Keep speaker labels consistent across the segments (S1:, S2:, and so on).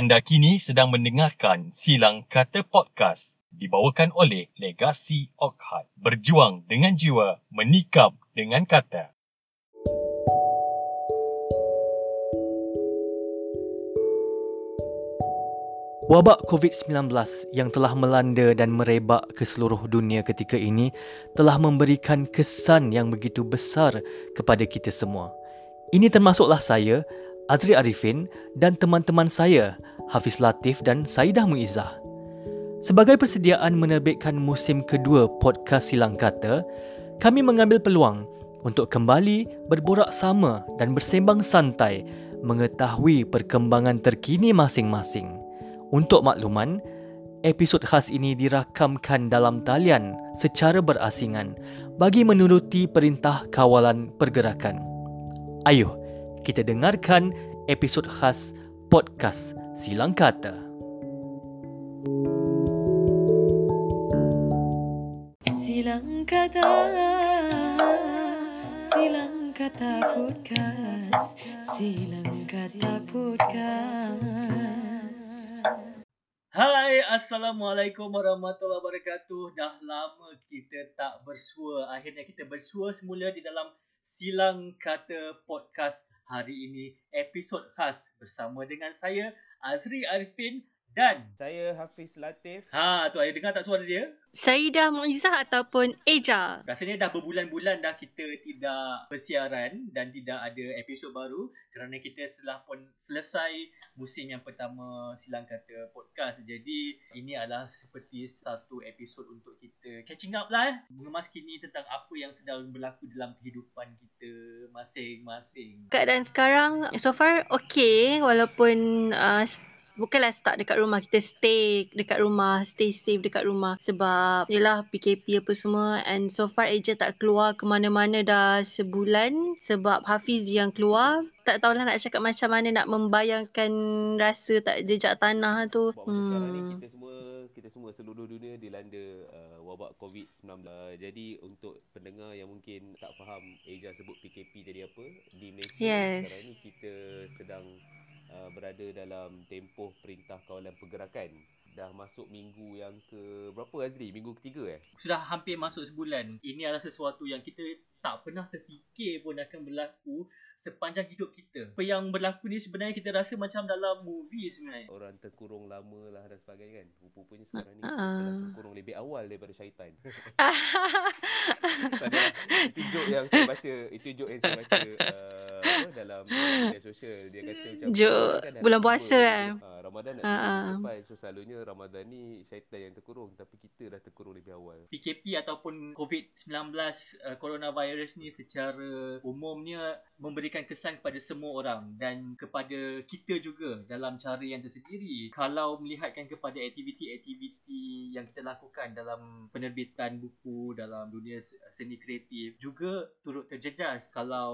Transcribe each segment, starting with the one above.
S1: Anda kini sedang mendengarkan Silang Kata Podcast dibawakan oleh Legasi Okhad. Berjuang dengan jiwa, menikam dengan kata. Wabak COVID-19 yang telah melanda dan merebak ke seluruh dunia ketika ini telah memberikan kesan yang begitu besar kepada kita semua. Ini termasuklah saya, Azri Arifin dan teman-teman saya, Hafiz Latif dan Saidah Muizzah. Sebagai persediaan menerbitkan musim kedua podcast Silang Kata, kami mengambil peluang untuk kembali berborak sama dan bersembang santai mengetahui perkembangan terkini masing-masing. Untuk makluman, episod khas ini dirakamkan dalam talian secara berasingan bagi menuruti perintah kawalan pergerakan. Ayuh, kita dengarkan episod khas podcast Silang Kata.
S2: Silang Kata Silang Kata Podcast Silang Kata Podcast
S1: Hai, Assalamualaikum warahmatullahi wabarakatuh. Dah lama kita tak bersua. Akhirnya kita bersua semula di dalam Silang Kata Podcast hari ini. Episod khas bersama dengan saya, Azri Arifin dan...
S3: Saya Hafiz Latif.
S1: Ha, tu ada dengar tak suara dia?
S2: Saidah Muizzah ataupun Eja.
S1: Rasanya dah berbulan-bulan dah kita tidak bersiaran dan tidak ada episod baru kerana kita telah pun selesai musim yang pertama Silang Kata Podcast. Jadi ini adalah seperti satu episod untuk kita catching up lah eh. Mengemaskini tentang apa yang sedang berlaku dalam kehidupan kita masing-masing.
S2: Keadaan sekarang so far okay walaupun uh, bukanlah stuck dekat rumah kita stay dekat rumah stay safe dekat rumah sebab yelah PKP apa semua and so far Eja tak keluar ke mana-mana dah sebulan sebab Hafiz yang keluar tak tahulah nak cakap macam mana nak membayangkan rasa tak jejak tanah tu
S3: Sebab hmm. kita semua kita semua seluruh dunia dilanda uh, wabak COVID-19. Uh, jadi untuk pendengar yang mungkin tak faham Eja sebut PKP jadi apa di Malaysia
S2: Yes.
S3: sekarang ni kita sedang uh, berada dalam tempoh perintah kawalan pergerakan. Dah masuk minggu yang ke berapa Azri? Minggu ketiga eh?
S1: Sudah hampir masuk sebulan. Ini adalah sesuatu yang kita tak pernah terfikir pun akan berlaku sepanjang hidup kita. Apa yang berlaku ni sebenarnya kita rasa macam dalam movie sebenarnya.
S3: Orang terkurung lama lah dan sebagainya kan. Rupa-rupanya sekarang ni
S2: Ah.
S3: kita sedang terkurung lebih awal daripada syaitan. Itu joke yang saya baca itu joke yang saya baca uh, apa, dalam uh, media sosial dia kata macam dah
S2: bulan puasa,
S3: je.
S2: eh?
S3: ha, Ramadan nak sampai so selalunya Ramadan ni syaitan yang terkurung tapi kita dah terkurung lebih awal
S1: PKP ataupun COVID-19 uh, coronavirus ni secara umumnya memberikan kesan kepada semua orang dan kepada kita juga dalam cara yang tersendiri. Kalau melihatkan kepada aktiviti-aktiviti yang kita lakukan dalam penerbitan buku dalam dunia se- seni kreatif juga turut terjejas kalau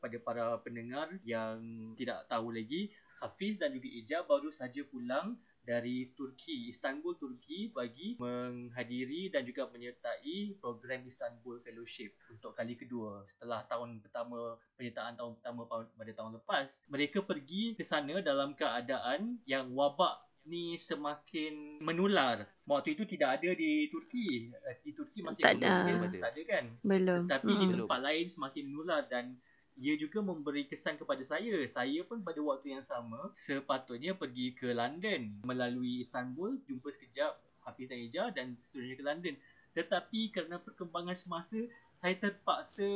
S1: pada para pendengar yang tidak tahu lagi Hafiz dan juga Ija baru saja pulang dari Turki, Istanbul, Turki bagi menghadiri dan juga menyertai program Istanbul Fellowship untuk kali kedua setelah tahun pertama penyertaan tahun pertama pa- pada tahun lepas. Mereka pergi ke sana dalam keadaan yang wabak ni semakin menular. Waktu itu tidak ada di Turki. Eh, Di Turki masih
S2: Tak ada.
S1: tak ada kan?
S2: belum
S1: Tapi di
S2: Mm-mm.
S1: tempat lain semakin menular dan ia juga memberi kesan kepada saya. Saya pun pada waktu yang sama sepatutnya pergi ke London melalui Istanbul, jumpa sekejap Hafiz dan Ija dan seterusnya ke London. Tetapi kerana perkembangan semasa, saya terpaksa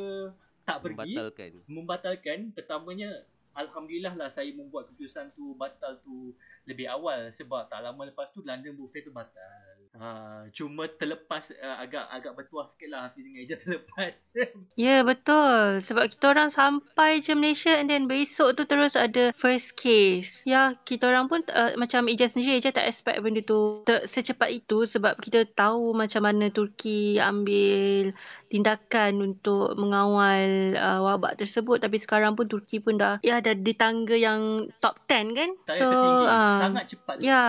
S1: tak pergi
S3: membatalkan
S1: membatalkan pertamanya Alhamdulillah lah saya membuat keputusan tu batal tu lebih awal sebab tak lama lepas tu London Buffet tu batal. Ha, cuma terlepas uh, agak agak bertuah sikit lah Hafiz dengan Ija terlepas.
S2: Ya betul sebab kita orang sampai je Malaysia and then besok tu terus ada first case. Ya kita orang pun uh, macam Ija sendiri Ija tak expect benda tu ter- secepat itu sebab kita tahu macam mana Turki ambil tindakan untuk mengawal uh, wabak tersebut tapi sekarang pun Turki pun dah ya dah di tangga yang top 10 kan.
S1: Tayar tertinggi.
S2: ah,
S1: Sangat cepat.
S2: Ya,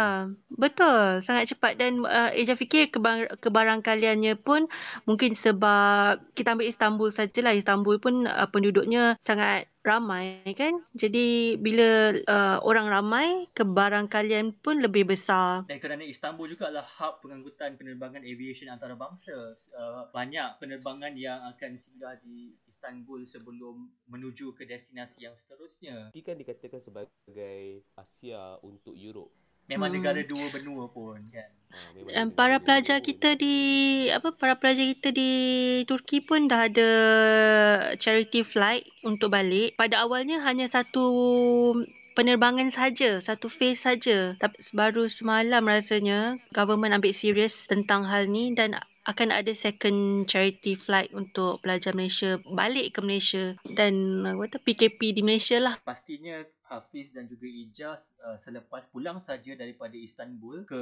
S2: betul. Sangat cepat dan uh, Eja fikir kebar- kebarangkaliannya pun mungkin sebab kita ambil Istanbul sajalah. Istanbul pun uh, penduduknya sangat ramai kan. Jadi bila uh, orang ramai, kebarang kalian pun lebih besar.
S1: Dan kerana Istanbul juga adalah hub pengangkutan penerbangan aviation antarabangsa. Uh, banyak penerbangan yang akan singgah di Istanbul sebelum menuju ke destinasi yang seterusnya.
S3: Ini kan dikatakan sebagai Asia untuk Europe.
S1: Memang
S2: Hmm.
S1: negara dua benua pun kan.
S3: Ha, memang
S2: Dan para pelajar kita di apa para pelajar kita di Turki pun dah ada charity flight untuk balik. Pada awalnya hanya satu penerbangan saja, satu phase saja. Tapi baru semalam rasanya government ambil serius tentang hal ni dan akan ada second charity flight untuk pelajar Malaysia balik ke Malaysia dan apa tu PKP di Malaysia lah.
S1: Pastinya Hafiz dan juga Ijaz uh, selepas pulang saja daripada Istanbul ke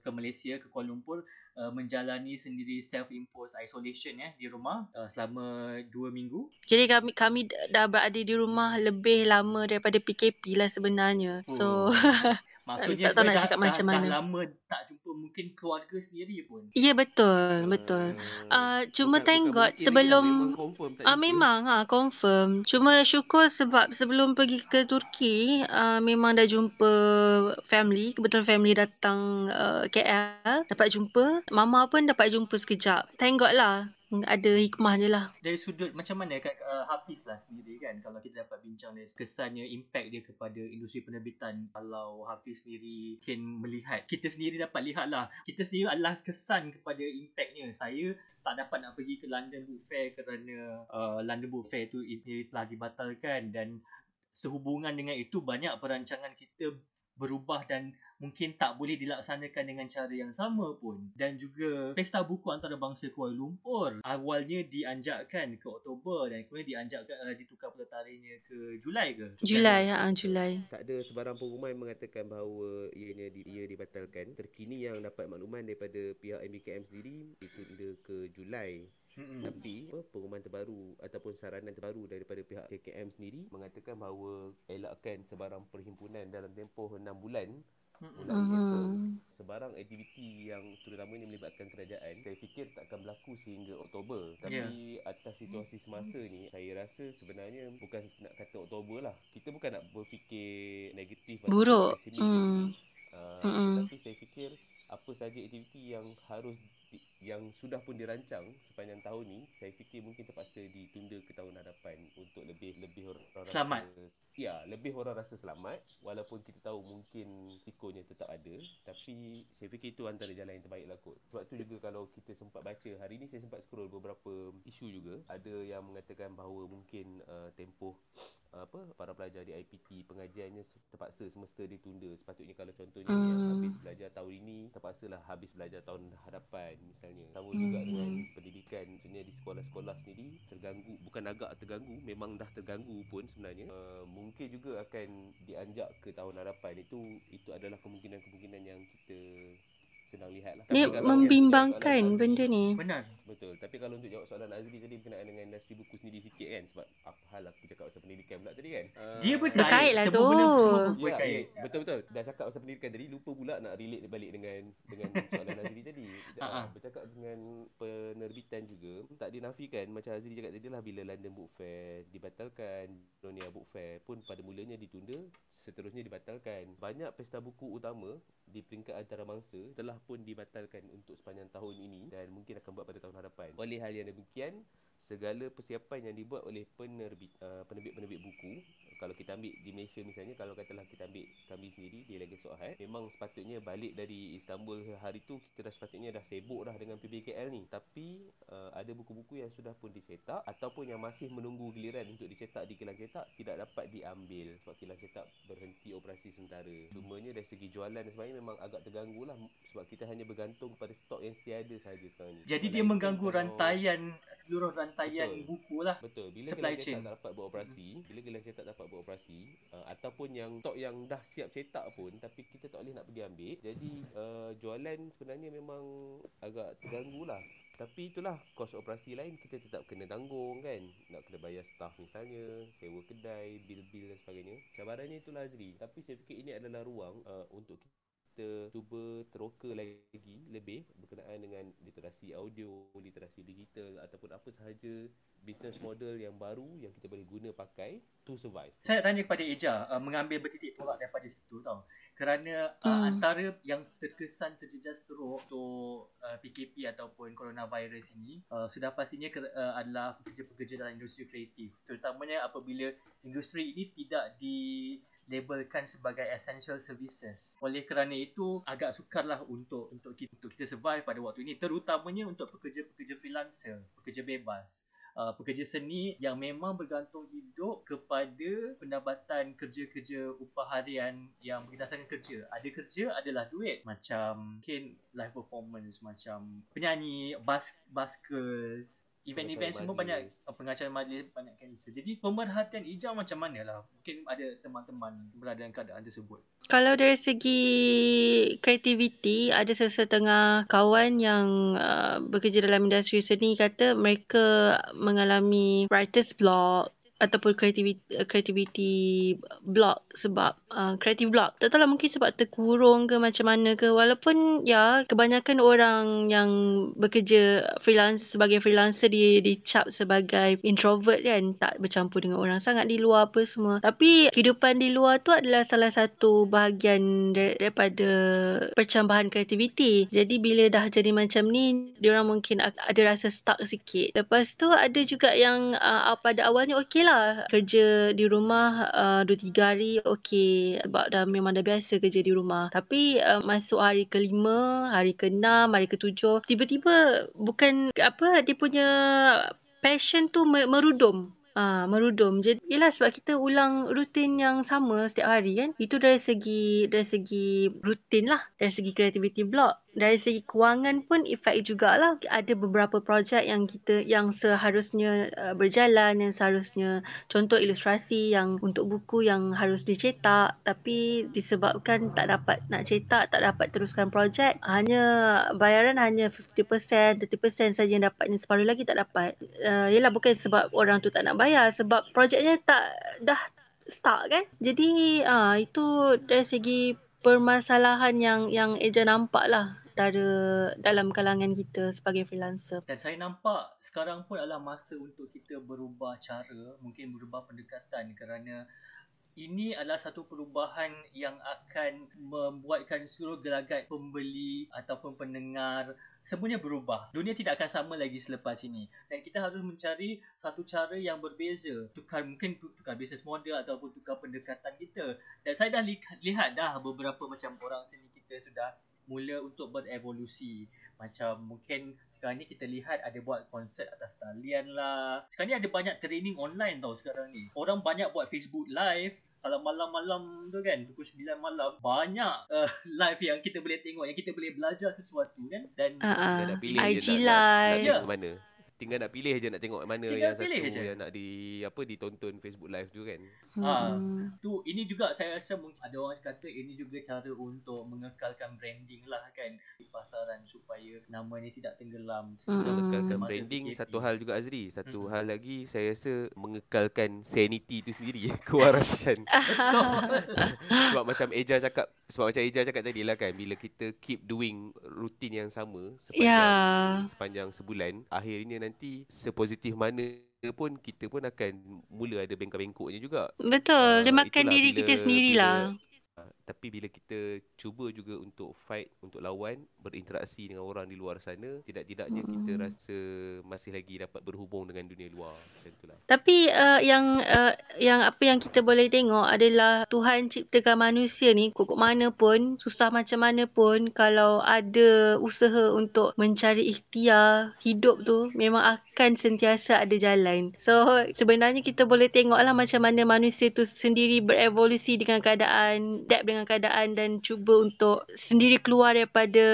S1: ke Malaysia ke Kuala Lumpur uh, menjalani sendiri self imposed isolation ya di rumah uh, selama 2 minggu.
S2: Jadi kami kami dah berada di rumah lebih lama daripada PKP lah sebenarnya. So
S1: Maksudnya
S2: tak tahu nak
S1: sebenarnya
S2: cakap
S1: dah,
S2: macam
S1: dah,
S2: mana.
S1: dah lama tak jumpa mungkin keluarga sendiri pun.
S2: Ya betul, betul.
S3: Ah,
S2: Uh, cuma
S3: bukan-
S2: thank
S3: bukan
S2: God sebelum
S3: memang confirm tak
S2: Ah
S3: jumpa.
S2: memang ha confirm. Cuma syukur sebab sebelum pergi ke Turki uh, memang dah jumpa family, kebetulan family datang uh, KL, dapat jumpa. Mama pun dapat jumpa sekejap. Thank God lah. Ada hikmahnya lah.
S1: Dari sudut macam mana kat uh, Hafiz lah sendiri kan kalau kita dapat bincang dari kesannya impact dia kepada industri penerbitan? Kalau Hafiz sendiri mungkin melihat kita sendiri dapat lihat lah. Kita sendiri adalah kesan kepada impactnya. Saya tak dapat nak pergi ke London Book Fair kerana uh, London Book Fair tu ini telah dibatalkan. Dan sehubungan dengan itu banyak perancangan kita berubah dan mungkin tak boleh dilaksanakan dengan cara yang sama pun dan juga Pesta Buku Antarabangsa Kuala Lumpur awalnya dianjakkan ke Oktober dan kemudian dianjakkan uh, ditukar pula tarikhnya ke Julai ke
S2: Julai ha Julai.
S3: Tak ada sebarang pengumuman mengatakan bahawa ianya di, ia dibatalkan. Terkini yang dapat makluman daripada pihak MBKM sendiri ditunda ke Julai.
S1: Mm-mm.
S3: Tapi apa, pengumuman terbaru ataupun saranan terbaru daripada pihak KKM sendiri mengatakan bahawa elakkan sebarang perhimpunan dalam tempoh 6 bulan
S2: Mhm.
S3: Sebarang aktiviti yang terutamanya melibatkan kerajaan saya fikir takkan berlaku sehingga Oktober. Tapi atas situasi semasa ni saya rasa sebenarnya bukan nak kata Oktober lah. Kita bukan nak berfikir negatif
S2: Buruk.
S3: sini. Uh,
S2: Mm-mm.
S3: tetapi saya fikir apa saja aktiviti yang harus yang sudah pun dirancang sepanjang tahun ni saya fikir mungkin terpaksa ditunda ke tahun hadapan untuk lebih lebih orang
S1: Selamat.
S3: rasa ya lebih orang rasa selamat. Walaupun kita tahu mungkin risikonya tetap ada tapi saya fikir itu antara jalan yang terbaik lah kot. Sebab tu juga kalau kita sempat baca hari ni saya sempat scroll beberapa isu juga. Ada yang mengatakan bahawa mungkin uh, tempoh apa para pelajar di IPT pengajiannya terpaksa semesta ditunda sepatutnya kalau contohnya yang
S2: Hmm.
S3: habis belajar tahun ini terpaksalah habis belajar tahun hadapan misalnya sama juga
S2: Hmm.
S3: dengan pendidikan maksudnya di sekolah-sekolah sendiri terganggu bukan agak terganggu memang dah terganggu pun sebenarnya uh, mungkin juga akan dianjak ke tahun hadapan itu itu adalah kemungkinan-kemungkinan yang kita senang lihat lah untuk
S2: membimbangkan
S3: soalan
S2: benda
S3: Azri-
S2: ni.
S1: benar
S3: Betul. Tapi kalau untuk jawab soalan Azri tadi berkenaan dengan industri buku sendiri sikit kan sebab apa hal aku cakap pasal pendidikan pula tadi kan. Uh,
S1: dia berkait,
S2: Berkait lah
S1: semua
S2: tu.
S1: benda semua
S3: Ya,
S1: berkait
S3: ya, betul betul. Dah cakap pasal pendidikan tadi lupa pula nak relate balik dengan dengan soalan Azri tadi.
S1: Ha, ha.
S3: Uh, bercakap dengan penerbitan juga tak dinafikan macam Azri cakap tadi lah bila London Book Fair dibatalkan, Dunia Book Fair pun pada mulanya ditunda, seterusnya dibatalkan. Banyak pesta buku utama di peringkat antarabangsa telah pun dibatalkan untuk sepanjang tahun ini dan mungkin akan buat pada tahun hadapan. Oleh hal yang demikian, segala persiapan yang dibuat oleh penerbit uh, penerbit-penerbit buku kalau kita ambil di Malaysia misalnya kalau katalah kita ambil kami sendiri di Legacy Ohad memang sepatutnya balik dari Istanbul hari tu kita dah sepatutnya dah sibuk dah dengan PBKL ni tapi uh, ada buku-buku yang sudah pun dicetak ataupun yang masih menunggu giliran untuk dicetak di kilang cetak tidak dapat diambil sebab kilang cetak berhenti operasi sementara cumanya dari segi jualan dan sebagainya memang agak terganggu lah sebab kita hanya bergantung pada stok yang setiada sahaja sekarang ni
S1: jadi dia mengganggu
S3: kalau-
S1: rantaian seluruh rantaian
S3: Betul.
S1: buku lah
S3: Betul. Bila
S1: Supply chain.
S3: cetak tak dapat beroperasi, bila gelang cetak tak dapat beroperasi, uh, ataupun yang stok yang dah siap cetak pun tapi kita tak boleh nak pergi ambil. Jadi uh, jualan sebenarnya memang agak terganggu lah. Tapi itulah kos operasi lain kita tetap kena tanggung kan. Nak kena bayar staff misalnya, sewa kedai, bil-bil dan sebagainya. Cabarannya itulah Azri. Tapi saya fikir ini adalah ruang uh, untuk kita kita cuba teroka lagi lebih berkenaan dengan literasi audio, literasi digital ataupun apa sahaja business model yang baru yang kita boleh guna pakai to survive.
S1: Saya tanya kepada Eja uh, mengambil bertitik tolak daripada situ tau. Kerana uh,
S2: Hmm.
S1: antara yang terkesan terjejas teruk untuk uh, PKP ataupun coronavirus ini uh, sudah pastinya ke, uh, adalah pekerja-pekerja dalam industri kreatif. Terutamanya apabila industri ini tidak di labelkan sebagai essential services. Oleh kerana itu agak sukarlah untuk untuk kita, untuk kita survive pada waktu ini terutamanya untuk pekerja-pekerja freelancer, pekerja bebas uh, pekerja seni yang memang bergantung hidup kepada pendapatan kerja-kerja upah harian yang berdasarkan kerja. Ada kerja adalah duit. Macam mungkin live performance macam penyanyi, bas buskers, event-event semua banyak pengacara majlis banyak cancel. Jadi pemerhatian Ijam macam mana lah? Mungkin ada teman-teman berada dalam keadaan tersebut.
S2: Kalau dari segi kreativiti, ada sesetengah kawan yang uh, bekerja dalam industri seni kata mereka mengalami writer's block ataupun creativity creativity block sebab uh, creative block. Tak tahulah mungkin sebab terkurung ke macam mana ke. Walaupun ya kebanyakan orang yang bekerja freelance sebagai freelancer di dicap sebagai introvert kan. Tak bercampur dengan orang sangat di luar apa semua. Tapi kehidupan di luar tu adalah salah satu bahagian dar- daripada percambahan kreativiti jadi bila dah jadi macam ni diorang mungkin ak- ada rasa stuck sikit. Lepas tu ada juga yang uh, pada awalnya okey lah kerja di rumah uh, 2-3 hari okey sebab dah memang dah biasa kerja di rumah tapi uh, masuk hari kelima hari keenam hari ketujuh tiba-tiba bukan apa dia punya passion tu me- merudum Ah, merudum. Jadi yalah sebab kita ulang rutin yang sama setiap hari kan. Itu dari segi dari segi rutin lah, dari segi creativity block. Dari segi kewangan pun efek jugalah. Ada beberapa projek yang kita yang seharusnya uh, berjalan yang seharusnya contoh ilustrasi yang untuk buku yang harus dicetak tapi disebabkan tak dapat nak cetak, tak dapat teruskan projek, hanya bayaran hanya 50%, 30% saja yang dapatnya separuh lagi tak dapat. Uh, yelah bukan sebab orang tu tak nak bayar sebab projeknya tak dah start kan. Jadi uh, itu dari segi permasalahan yang yang Eja nampak lah antara dalam kalangan kita sebagai freelancer.
S1: Dan saya nampak sekarang pun adalah masa untuk kita berubah cara, mungkin berubah pendekatan kerana ini adalah satu perubahan yang akan membuatkan seluruh gelagat pembeli ataupun pendengar semuanya berubah. Dunia tidak akan sama lagi selepas ini. Dan kita harus mencari satu cara yang berbeza. Tukar mungkin tukar business model ataupun tukar pendekatan kita. Dan saya dah li- lihat dah beberapa macam orang seni kita sudah mula untuk berevolusi. Macam mungkin sekarang ni kita lihat ada buat konsert atas talian lah. Sekarang ni ada banyak training online tau sekarang ni. Orang banyak buat Facebook live. Kalau malam-malam tu kan pukul 9 malam banyak uh, live yang kita boleh tengok yang kita boleh belajar sesuatu kan dan
S2: Ah
S3: Tinggal
S2: uh,
S3: nak pilih
S2: IG live.
S3: Mana. Tinggal nak pilih je nak tengok mana
S1: Tinggal
S3: yang
S1: pilih
S3: satu
S1: je.
S3: yang nak di apa ditonton Facebook live tu kan.
S1: Ah.
S2: Hmm.
S1: tu ini juga saya rasa mungkin ada orang kata ini juga cara untuk mengekalkan branding lah kan di pasaran supaya nama ni tidak tenggelam
S2: Mm-mm.
S3: Mengekalkan
S1: semasa
S3: branding
S1: PKP.
S3: satu hal juga Azri. Satu
S1: Mm-mm.
S3: hal lagi saya rasa mengekalkan sanity tu sendiri kewarasan. sebab macam Eja cakap sebab macam Eja cakap tadi lah kan bila kita keep doing rutin yang sama sepanjang
S2: Ya.
S3: sepanjang sebulan akhirnya nanti sepositif mana pun kita pun akan mula ada bengkak-bengkoknya juga.
S2: Betul, dia
S3: Ah,
S2: makan diri
S3: bila-
S2: kita sendirilah.
S3: Ah, Tapi bila kita cuba juga untuk fight, untuk lawan, berinteraksi dengan orang di luar sana, tidak-tidaknya kita
S2: Mm.
S3: rasa masih lagi dapat berhubung dengan dunia luar. Macam itulah.
S2: Tapi uh, yang uh, yang apa yang kita boleh tengok adalah Tuhan ciptakan manusia ni kok mana pun, susah macam mana pun kalau ada usaha untuk mencari ikhtiar hidup tu memang akan sentiasa ada jalan. So sebenarnya kita boleh tengoklah macam mana manusia tu sendiri berevolusi dengan keadaan, adapt dengan keadaan dan cuba untuk sendiri keluar daripada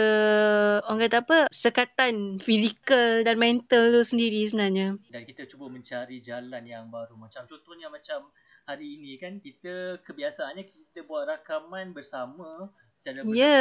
S2: orang kata apa sekatan fizikal dan mental tu sendiri sebenarnya.
S1: dan kita cuba mencari jalan yang baru macam contohnya macam hari ini kan kita kebiasaannya kita buat rakaman bersama secara berdepan
S2: Ya.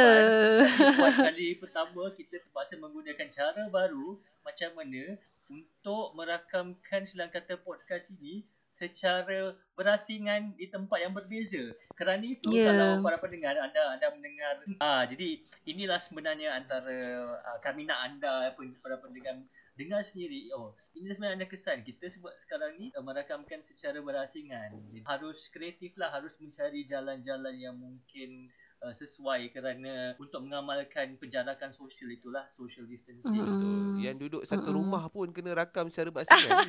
S1: Tapi buat kali pertama kita terpaksa menggunakan cara baru macam mana untuk merakamkan silang kata podcast ini secara berasingan di tempat yang berbeza. Kerana itu
S2: Ya.
S1: kalau para pendengar anda anda mendengar ah jadi inilah sebenarnya antara ah, kami nak anda pun para pendengar dengar sendiri oh ini sebenarnya anda kesan kita sebab sekarang ni uh, merakamkan secara berasingan Jadi, harus kreatif lah harus mencari jalan-jalan yang mungkin uh, sesuai kerana untuk mengamalkan penjarakan sosial itulah social distancing.
S3: Betul.
S2: Hmm.
S3: Yang duduk satu
S2: Mm-mm.
S3: rumah pun kena rakam secara berasingan.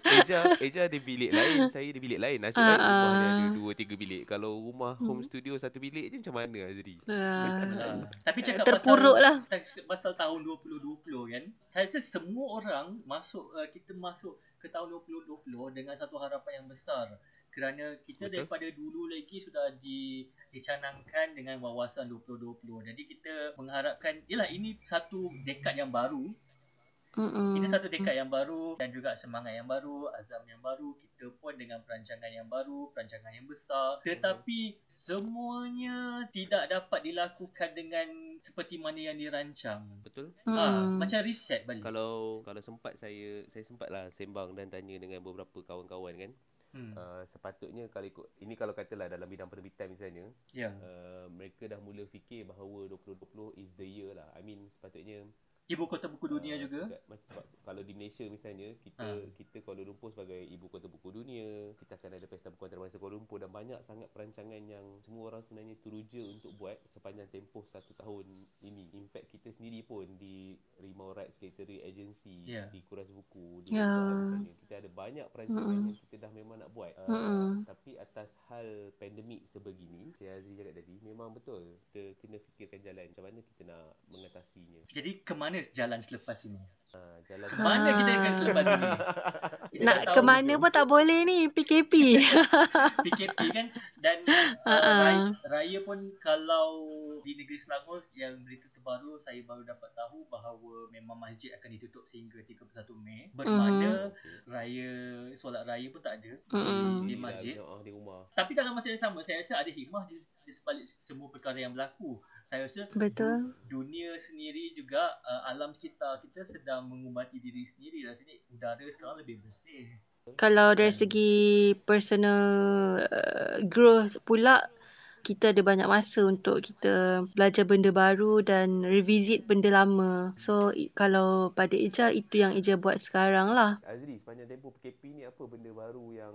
S3: Eja, Eja ada bilik lain, saya ada bilik lain. Nasib baik
S2: Ah,
S3: rumah dia ada
S2: ah.
S3: dua tiga bilik. Kalau rumah
S2: Hmm.
S3: home studio satu bilik je macam mana Azri?
S2: Ah,
S1: Ah, tapi cakap
S2: terpuruk
S1: pasal,
S2: lah.
S1: pasal pasal tahun 2020 kan saya rasa semua orang masuk uh, kita masuk ke tahun 2020 dengan satu harapan yang besar kerana kita
S3: Betul.
S1: daripada dulu lagi sudah di, dicanangkan dengan wawasan 2020 jadi kita mengharapkan yalah ini satu dekad yang baru
S2: Mm-mm.
S1: ini satu dekad yang baru dan juga semangat yang baru, azam yang baru, kita pun dengan perancangan yang baru, perancangan yang besar. Tetapi semuanya tidak dapat dilakukan dengan seperti mana yang dirancang.
S3: Betul?
S1: Ah,
S2: Mm.
S1: macam reset balik.
S3: Kalau kalau sempat saya saya sempatlah sembang dan tanya dengan beberapa kawan-kawan kan.
S1: Hmm.
S3: Uh, sepatutnya kalau ikut ini kalau katalah dalam bidang penerbitan misalnya,
S1: Ya.
S3: uh, mereka dah mula fikir bahawa 2020 is the year lah. I mean sepatutnya
S1: Ibu kota buku dunia
S3: Ah,
S1: juga.
S3: sebab- macam kalau di Malaysia misalnya kita
S1: Ah.
S3: kita Kuala Lumpur sebagai ibu kota buku dunia, kita akan ada pesta buku antarabangsa Kuala Lumpur dan banyak sangat perancangan yang semua orang sebenarnya teruja untuk buat sepanjang tempoh satu tahun ini. In fact kita sendiri pun di Rimau Rights Literary Agency,
S1: Ya.
S3: di Kuras Buku, di. Website misalnya kita ada banyak perancangan
S2: Mm-mm.
S3: yang kita dah memang nak buat. Uh, tapi atas hal pandemik sebegini, saya Azri cakap tadi, memang betul kita kena fikirkan jalan macam mana kita nak mengatasinya.
S1: Jadi ke mana jalan selepas ini?
S3: Ha, jalan
S1: Ke mana kita akan selepas ini? Kita
S2: Nak ke
S1: tahu
S2: mana pun tak boleh ni PKP.
S1: PKP kan dan uh,
S2: Ha-ha.
S1: raya, raya pun kalau di negeri Selangor yang berita terbaru saya baru dapat tahu bahawa memang masjid akan ditutup sehingga 31 Mei bermakna raya solat raya pun tak ada
S2: Mm-mm.
S1: di, di masjid
S3: lah, di rumah.
S1: tapi dalam masa yang sama saya rasa ada hikmah di, di sebalik semua perkara yang berlaku saya rasa
S2: Betul.
S1: dunia sendiri juga uh, alam sekitar kita sedang mengubati diri sendiri rasanya udara sekarang lebih bersih
S2: Kalau dari segi personal uh, growth pula kita ada banyak masa untuk kita belajar benda baru dan revisit benda lama. So kalau pada Ija itu yang Ija buat sekarang lah.
S3: Azri, sepanjang tempoh PKP ni apa benda baru yang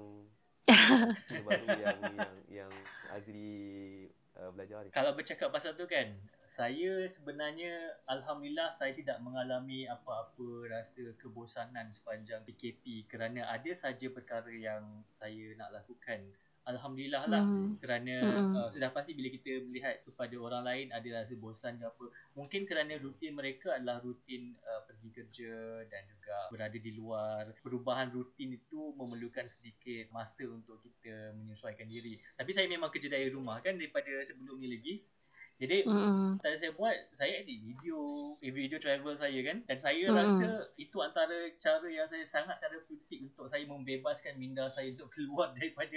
S3: skill baru yang yang yang Azri uh, belajar ni?
S1: Kalau bercakap pasal tu kan, saya sebenarnya Alhamdulillah saya tidak mengalami apa-apa rasa kebosanan sepanjang PKP kerana ada saja perkara yang saya nak lakukan. Alhamdulillah lah
S2: Hmm.
S1: kerana
S2: Mm-mm.
S1: uh, sudah pasti bila kita melihat kepada orang lain ada rasa bosan ke apa mungkin kerana rutin mereka adalah rutin uh, pergi kerja dan juga berada di luar perubahan rutin itu memerlukan sedikit masa untuk kita menyesuaikan diri tapi saya memang kerja dari rumah kan daripada sebelum ni lagi jadi
S2: Mm-mm.
S1: tadi saya buat saya edit video eh, video travel saya kan dan saya
S2: Mm-mm.
S1: rasa itu antara cara yang saya sangat terapeutik untuk saya membebaskan minda saya untuk keluar daripada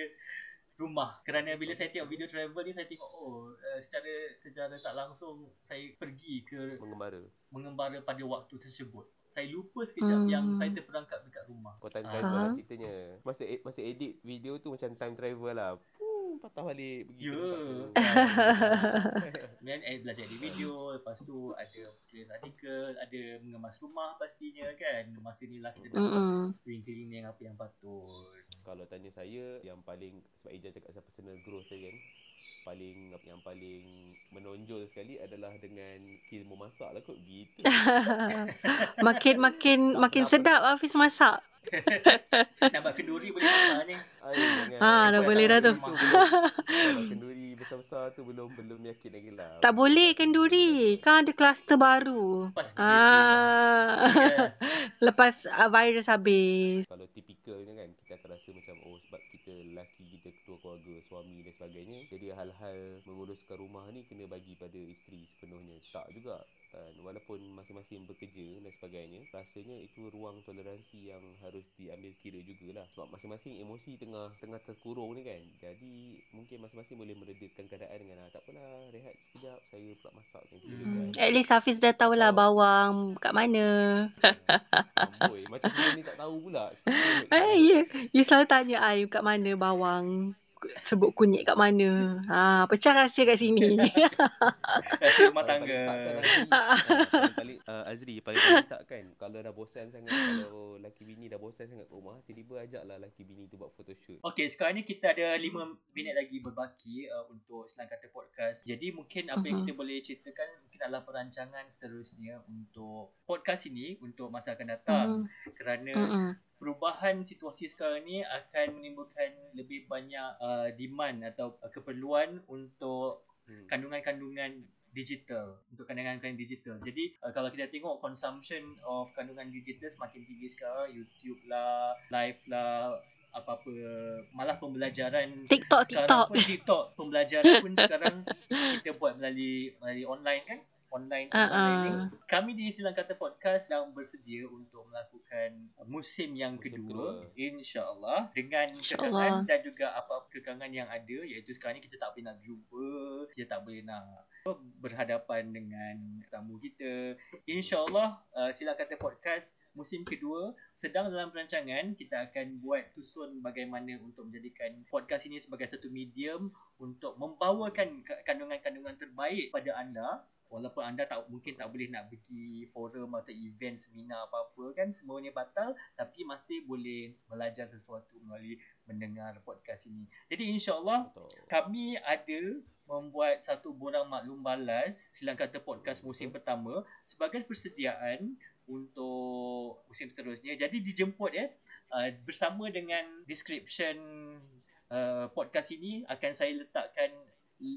S1: rumah kerana bila saya tengok video travel ni saya tengok oh uh, secara secara tak langsung saya pergi ke
S3: Mengembara.
S1: mengembara pada waktu tersebut saya lupa sekejap
S2: Hmm.
S1: yang saya terperangkap dekat rumah
S3: Kau time travel lah
S2: Faham.
S3: ceritanya. Masa e- masa edit video tu macam time travel lah. Puh, patah balik pergi
S1: Ya.
S3: ke tempat tu.
S1: Kemudian eh, belajar edit video Lepas tu ada tulis artikel Ada mengemas rumah pastinya kan Masa ni lah kita dapat
S2: Mm-mm.
S1: sprinting yang apa yang patut
S3: Kalau tanya saya yang paling sebab Ija cakap pasal personal growth tadi kan. Paling yang paling menonjol sekali adalah dengan skill memasak lah kot gitu.
S2: makin makin makin sedap Hafiz masak.
S1: Nampak kenduri boleh masak ni.
S2: Ah, dah
S1: Boleh
S2: dah tu.
S3: Kenduri besar-besar tu belum belum yakin lagi lah.
S2: Tak boleh kenduri. Kan ada kluster baru.
S1: Lepas
S2: Ah. Lepas uh, virus habis.
S3: Kalau tipikalnya kan kita akan rasa macam oh sebab kita lelaki kita ketua keluarga suami dan sebagainya. Jadi hal-hal menguruskan rumah ni kena bagi pada isteri sepenuhnya. Tak juga kan walaupun masing-masing bekerja dan sebagainya rasanya itu ruang toleransi yang harus diambil kira jugalah sebab masing-masing emosi tengah tengah terkurung ni kan jadi mungkin masing-masing boleh meredakan keadaan dengan ah, tak apalah rehat sekejap saya pula masak
S2: Hmm.
S3: kan
S2: At least Hafiz dah tahulah
S3: Oh.
S2: bawang kat mana.
S3: amboi macam ni tak tahu pula
S2: Eh, ya. You selalu tanya I kat mana bawang. Sebut kunyit kat mana. Ha, pecah rahsia kat sini.
S1: Rahsia rumah tangga.
S3: paling uh, Azri paling tak kan kalau dah bosan sangat kalau laki bini dah bosan sangat kat rumah tiba-tiba ajaklah laki bini tu buat photoshoot
S1: Okey, sekarang ni kita ada 5 minit lagi berbaki uh, untuk Selang Kata Podcast. Jadi mungkin apa yang
S2: Mhm.
S1: kita boleh ceritakan mungkin adalah perancangan seterusnya untuk podcast ini untuk masa akan datang.
S2: Mm-mm.
S1: Kerana
S2: Mm-mm.
S1: Perubahan situasi sekarang ni akan menimbulkan lebih banyak uh, demand atau uh, keperluan untuk
S3: hmm.
S1: kandungan-kandungan digital untuk kandungan-kandungan digital. Jadi uh, kalau kita tengok consumption of kandungan digital semakin tinggi sekarang, YouTube lah, live lah, apa-apa malah pembelajaran
S2: TikTok,
S1: sekarang
S2: TikTok.
S1: pun TikTok pembelajaran pun sekarang kita buat melalui melalui online kan online
S2: Ah,
S1: online
S2: ah.
S1: ni. Kami di Silang Kata Podcast sedang bersedia untuk melakukan musim yang
S3: Musim
S1: kedua,
S3: kedua.
S1: insya-Allah dengan
S2: InsyaAllah.
S1: kekangan dan juga apa-apa kekangan yang ada iaitu sekarang ni kita tak boleh nak jumpa, kita tak boleh nak apa, berhadapan dengan tamu kita. InsyaAllah uh, Silang Kata Podcast musim kedua sedang dalam perancangan kita akan buat susun bagaimana untuk menjadikan podcast ini sebagai satu medium untuk membawakan ka- kandungan-kandungan terbaik pada anda walaupun anda tak mungkin tak boleh nak pergi forum atau event seminar apa-apa kan semuanya batal tapi masih boleh belajar sesuatu melalui mendengar podcast ini. Jadi insya-Allah
S3: Betul.
S1: kami ada membuat satu borang maklum balas silang kata podcast musim pertama sebagai persediaan untuk musim seterusnya. Jadi dijemput ya uh, bersama dengan description uh, podcast ini akan saya letakkan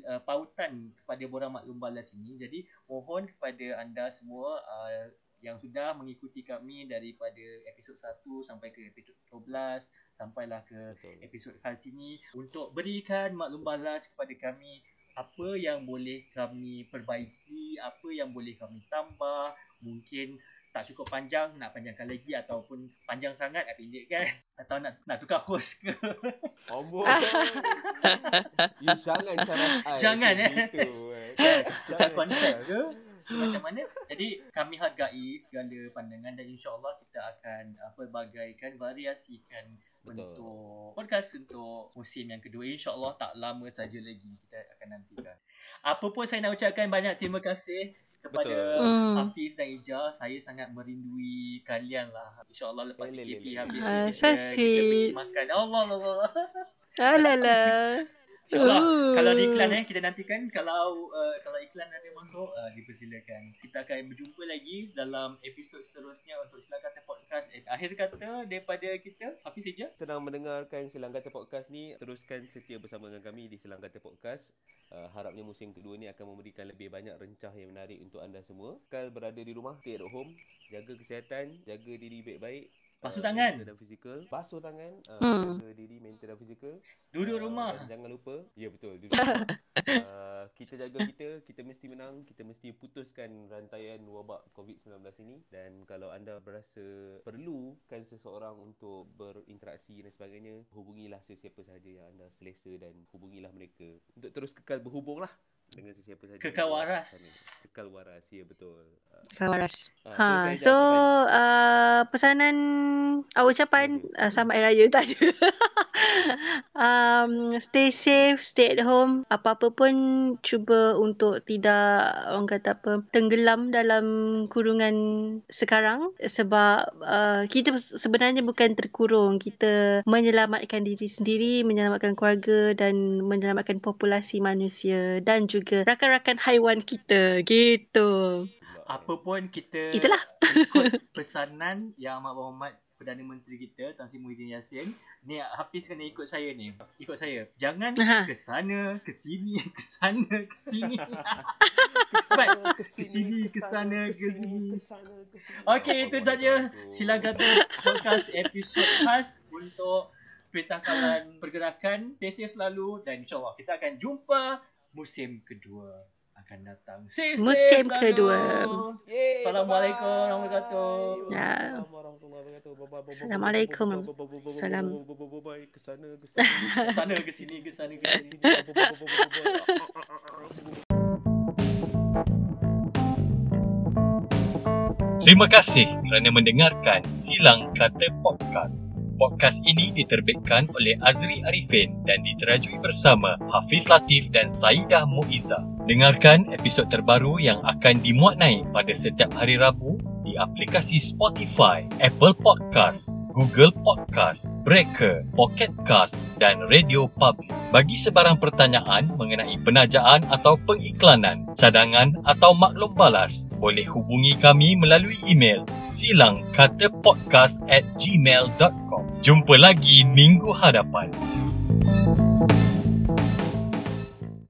S1: uh, pautan kepada borang maklum balas ini. Jadi mohon kepada anda semua uh, yang sudah mengikuti kami daripada episod 1 sampai ke episod 12 sampailah ke
S3: Betul.
S1: episod kali ini untuk berikan maklum balas kepada kami apa yang boleh kami perbaiki, apa yang boleh kami tambah, mungkin tak cukup panjang nak panjangkan lagi ataupun panjang sangat nak pendekkan atau nak nak tukar host ke.
S3: Amboi. you jangan syarat I.
S1: Jangan, eh.
S3: Gitu, eh.
S1: tak
S3: Jangan
S1: konsep ke macam mana jadi kami hargai segala pandangan dan insyaallah kita akan uh, pelbagaikan variasikan
S3: Betul.
S1: bentuk podcast untuk musim yang kedua insyaallah tak lama saja lagi kita akan nantikan apa pun saya nak ucapkan banyak terima kasih kepada
S3: Betul.
S2: Hmm.
S1: Hafiz dan Ija saya sangat merindui kalian lah insyaallah lepas PKP
S3: lele.
S1: habis ni
S2: so
S1: kita, kita pergi makan Allah Allah
S2: Alalah.
S1: InsyaAllah. Kalau ada iklan eh kita nantikan. Kalau uh, kalau iklan ada masuk uh, dipersilakan. Kita akan berjumpa lagi dalam episod seterusnya untuk Silang Kata Podcast. Eh, akhir kata daripada kita Hafiz saja.
S3: Senang mendengarkan Silang Kata Podcast ni. Teruskan setia bersama dengan kami di Silang Kata Podcast uh, Harapnya musim kedua ni akan memberikan lebih banyak rencah yang menarik untuk anda semua. Kal berada di rumah, stay at home Jaga kesihatan, jaga diri baik-baik
S1: Basuh
S3: uh,
S1: tangan.
S3: Mental dan fizikal Basuh tangan uh,
S2: Hmm.
S3: Jaga diri mental dan fizikal
S1: Duduk
S3: Ah,
S1: rumah.
S3: Jangan lupa Ya betul duduk uh, Kita jaga kita Kita mesti menang Kita mesti putuskan Rantaian wabak COVID-19 ini Dan kalau anda berasa Perlukan seseorang Untuk berinteraksi dan sebagainya Hubungilah sesiapa sahaja Yang anda selesa Dan hubungilah mereka Untuk terus kekal berhubung lah Dengan sesiapa sahaja
S1: Kekal waras.
S3: Kekal waras Ya betul uh,
S2: Kawaras.
S3: ah,
S2: Ha,
S3: silakan,
S2: so uh, pesanan uh, ucapan uh, selamat hari raya tak ada. Um, stay safe, stay at home. Apa-apa pun cuba untuk tidak orang kata apa tenggelam dalam kurungan sekarang sebab uh, kita sebenarnya bukan terkurung. Kita menyelamatkan diri sendiri, menyelamatkan keluarga dan menyelamatkan populasi manusia dan juga rakan-rakan haiwan kita. Gitu.
S1: Apa pun kita
S2: Itulah.
S1: ikut pesanan Yang Amat Berhormat Perdana Menteri kita Tan Sri Muhyiddin Yassin Ni Hafiz kena ikut saya ni Ikut saya Jangan
S2: Aha.
S1: ke sana Ke sini Ke sana Ke sini
S3: Kesana,
S1: Kesini, kesana, kesini.
S3: kesana, kesini.
S1: Okey, itu
S3: Allah
S1: saja. Silang kata podcast episod khas untuk perintah kawalan pergerakan. Stay safe selalu dan insyaAllah kita akan jumpa musim kedua akan datang. Stay safe
S2: Musim
S1: selalu.
S2: kedua.
S3: Yeay,
S1: Assalamualaikum warahmatullahi
S2: Ya.
S3: Wabarakatuh.
S2: Assalamualaikum. Salam.
S3: Ke sana, ke sana.
S1: Ke sini ke sana ke sini.
S4: Terima kasih kerana mendengarkan Silang Kata Podcast. Podcast ini diterbitkan oleh Azri Arifin dan diterajui bersama Hafiz Latif dan Saidah Muiza. Dengarkan episod terbaru yang akan dimuat naik pada setiap hari Rabu di aplikasi Spotify, Apple Podcast, Google Podcast, Breaker, Pocket Cast dan Radio Public. Bagi sebarang pertanyaan mengenai penajaan atau pengiklanan, cadangan atau maklum balas, boleh hubungi kami melalui email silangkatapodcast at gmail.com. Jumpa lagi minggu hadapan.